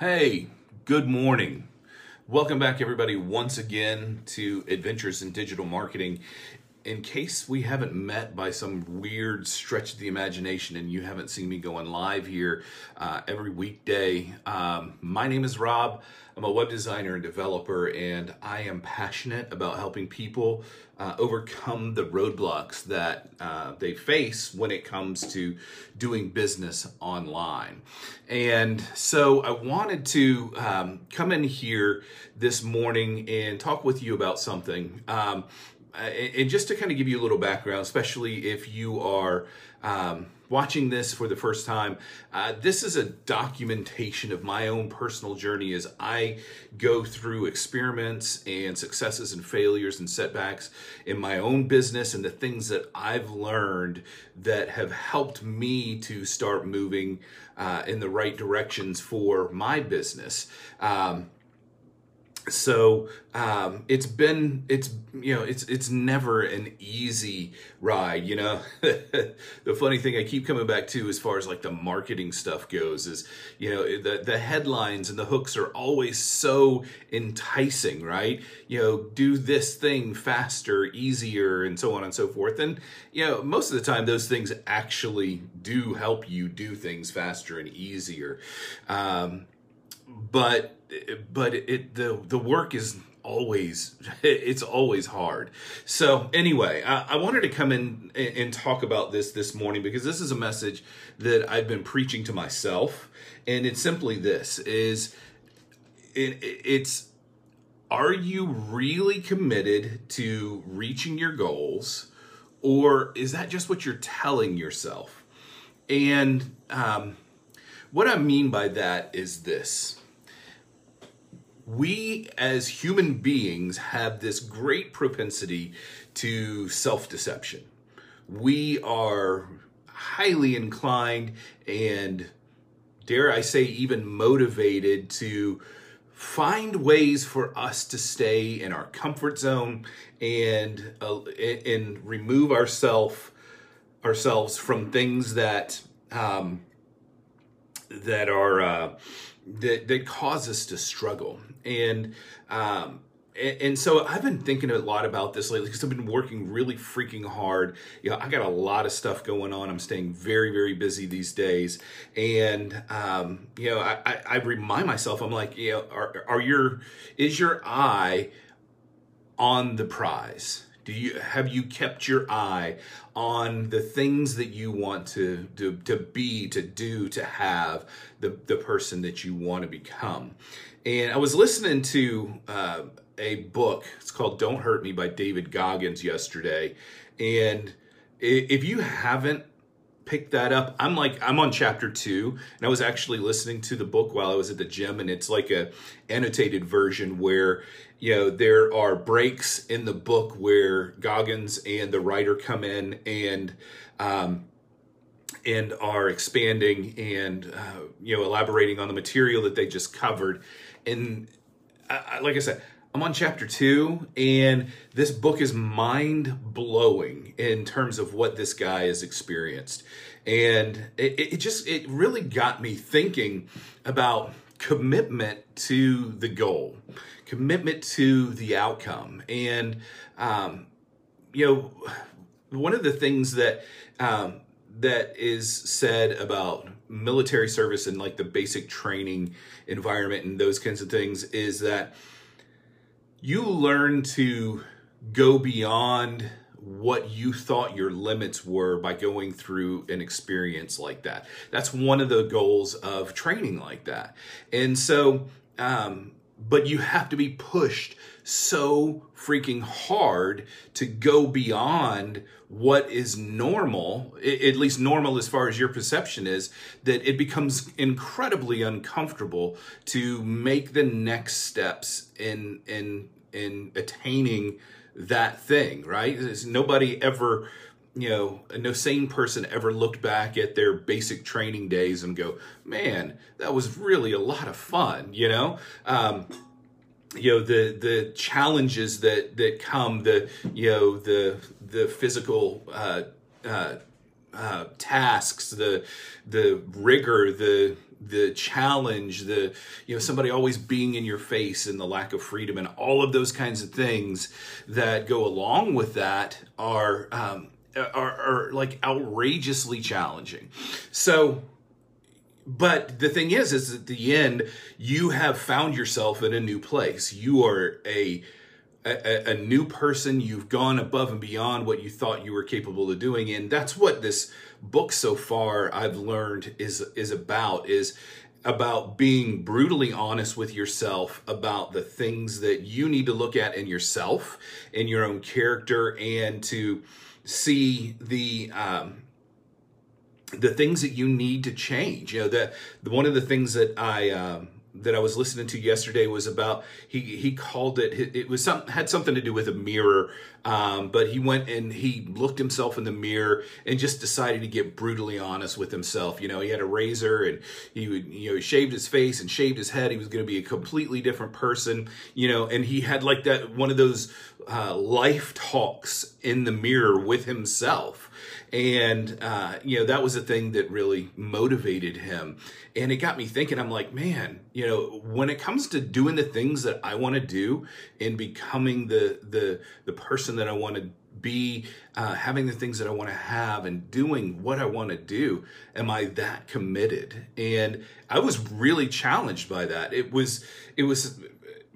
Hey, good morning. Welcome back, everybody, once again to Adventures in Digital Marketing. In case we haven't met by some weird stretch of the imagination and you haven't seen me going live here uh, every weekday, um, my name is Rob. I'm a web designer and developer, and I am passionate about helping people uh, overcome the roadblocks that uh, they face when it comes to doing business online. And so I wanted to um, come in here this morning and talk with you about something. Um, and just to kind of give you a little background, especially if you are um, watching this for the first time, uh, this is a documentation of my own personal journey as I go through experiments and successes and failures and setbacks in my own business and the things that I've learned that have helped me to start moving uh, in the right directions for my business. Um, so um, it's been it's you know it's it's never an easy ride you know? The funny thing i keep coming back to as far as like the marketing stuff goes is you know the the headlines and the hooks are always so enticing right? You know do this thing faster easier and so on and so forth. And you know most of the time those things actually do help you do things faster and easier. Um, but but it the the work is always it's always hard. So anyway I, I, wanted to come in and talk about this this morning because this is a message that i've been preaching to myself. And it's simply this is it, it's are you really committed to reaching your goals? Or is that just what you're telling yourself? And um, what i mean by that is this we as human beings have this great propensity to self deception. We are highly inclined and, dare I say, even motivated to find ways for us to stay in our comfort zone and uh, and remove ourself ourselves from things that um, that are uh, that that cause us to struggle and um, and, so I've been thinking a lot about this lately because I've been working really freaking hard. You know, I got a lot of stuff going on. I'm staying very, very busy these days, and um, you know, I, I, I, remind myself, I'm like, you know, are, are your is your eye on the prize? Do you have you kept your eye on the things that you want to to, to be, to do, to have the the person that you want to become? And I was listening to uh, a book. It's called "Don't Hurt Me" by David Goggins yesterday, and if you haven't picked that up. I'm like I'm on chapter 2 and I was actually listening to the book while I was at the gym and it's like a annotated version where you know there are breaks in the book where Goggins and the writer come in and um, and are expanding and uh, you know elaborating on the material that they just covered and I, like I said I'm on chapter two, and this book is mind blowing in terms of what this guy has experienced. And it, it just, it really got me thinking about commitment to the goal, commitment to the outcome. And, um, you know, one of the things that, um, that is said about military service and like the basic training environment and those kinds of things is that you learn to go beyond what you thought your limits were by going through an experience like that. That's one of the goals of training like that. And so, um, but you have to be pushed so freaking hard to go beyond what is normal, at least normal as far as your perception is, that it becomes incredibly uncomfortable to make the next steps in in in attaining that thing, right? nobody ever you know, no sane person ever looked back at their basic training days and go, man, that was really a lot of fun, you know? Um, you know the the challenges that that come the you know the the physical uh, uh, uh, tasks the the rigor the the challenge, the you know somebody always being in your face, and the lack of freedom, and all of those kinds of things that go along with that are um, are, are like outrageously challenging. So but the thing is is at the end you have found yourself in a new place. You are a, a, a new person. You've gone above and beyond what you thought you were capable of doing. And that's what this book so far i've learned is is about is about being brutally honest with yourself about the things that you need to look at in yourself in your own character and to see the um, the things that you need to change. You know, that one of the things that I um, that I was listening to yesterday was about he he called it it was some had something to do with a mirror, um, but he went and he looked himself in the mirror and just decided to get brutally honest with himself. You know, he had a razor and he would you know he shaved his face and shaved his head. He was going to be a completely different person. You know, and he had like that one of those uh, life talks in the mirror with himself and, uh, you know, that was a thing that really motivated him. And it got me thinking, I'm like, man, you know, when it comes to doing the things that I want to do and becoming the, the, the person that I want to be uh, having the things that I want to have and doing what I want to do. Am I that committed? And I was really challenged by that. It was it was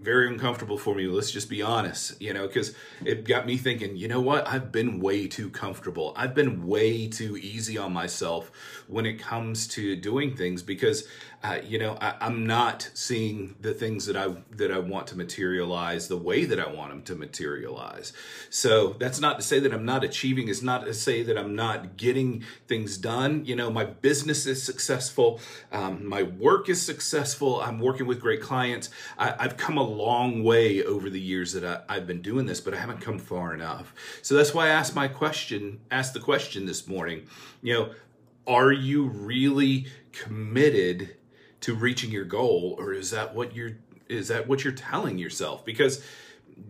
very uncomfortable for me. Let's just be honest, you know, because it got me thinking, you know what? I've been way too comfortable. I've been way too easy on myself when it comes to doing things because uh, you know, I, am not seeing the things that I that I want to materialize the way that I want them to materialize. So that's not to say that I'm not achieving. It's not to say that I'm not getting things done. You know, my business is successful. Um, my work is successful. I'm working with great clients. I, have come a long way over the years that I, I've been doing this, but I haven't come far enough. So that's why I asked my question. Asked the question this morning. You know, are you really committed? to reaching your goal or is that what you're is that what you're telling yourself because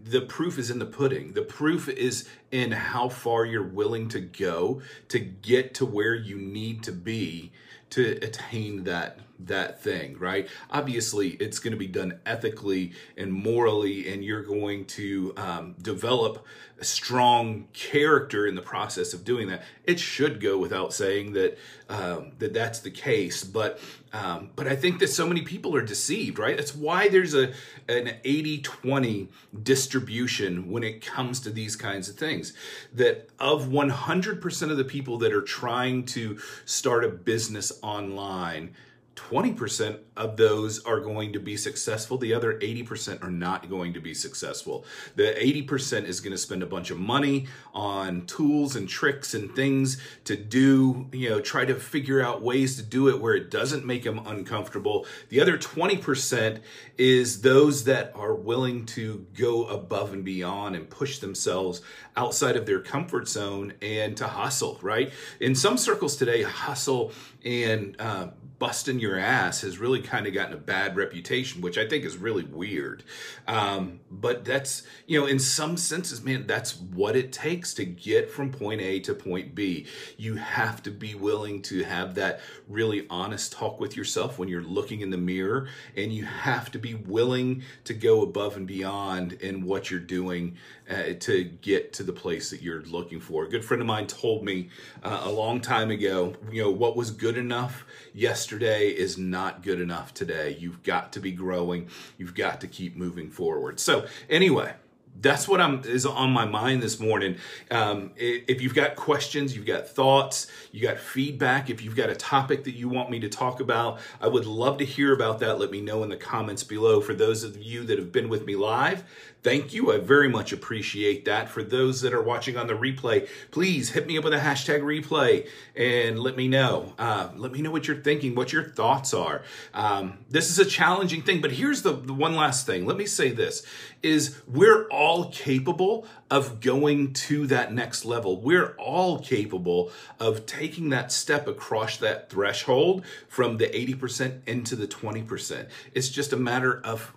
the proof is in the pudding. The proof is in how far you're willing to go to get to where you need to be to attain that that thing, right? Obviously, it's going to be done ethically and morally, and you're going to um, develop a strong character in the process of doing that. It should go without saying that um, that that's the case, but um, but I think that so many people are deceived, right? That's why there's a an 80-20 distribution when it comes to these kinds of things. That of 100% of the people that are trying to start a business online, 20% of those are going to be successful. The other 80% are not going to be successful. The 80% is going to spend a bunch of money on tools and tricks and things to do, you know, try to figure out ways to do it where it doesn't make them uncomfortable. The other 20% is those that are willing to go above and beyond and push themselves outside of their comfort zone and to hustle, right? In some circles today, hustle and uh, busting your ass has really kind of gotten a bad reputation, which I think is really weird. Um, but that's, you know, in some senses, man, that's what it takes to get from point A to point B. You have to be willing to have that really honest talk with yourself when you're looking in the mirror, and you have to be willing to go above and beyond in what you're doing uh, to get to the place that you're looking for. A good friend of mine told me uh, a long time ago, you know, what was good enough yesterday is not good enough today. You've got to be growing. You've got to keep moving forward. So anyway, that's what I'm is on my mind this morning. Um, if you've got questions, you've got thoughts, you got feedback, if you've got a topic that you want me to talk about, I would love to hear about that. Let me know in the comments below. For those of you that have been with me live, thank you. I very much appreciate that. For those that are watching on the replay, please hit me up with a hashtag replay and let me know. Uh, let me know what you're thinking, what your thoughts are. Um, this is a challenging thing, but here's the, the one last thing. Let me say this is we're all capable of going to that next level. We're all capable of taking that step across that threshold from the 80% into the 20%. It's just a matter of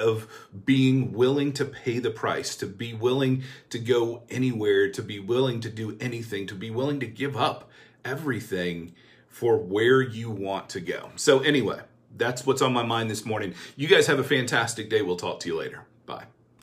of being willing to pay the price, to be willing to go anywhere, to be willing to do anything, to be willing to give up everything for where you want to go. So, anyway, that's what's on my mind this morning. You guys have a fantastic day. We'll talk to you later. Bye.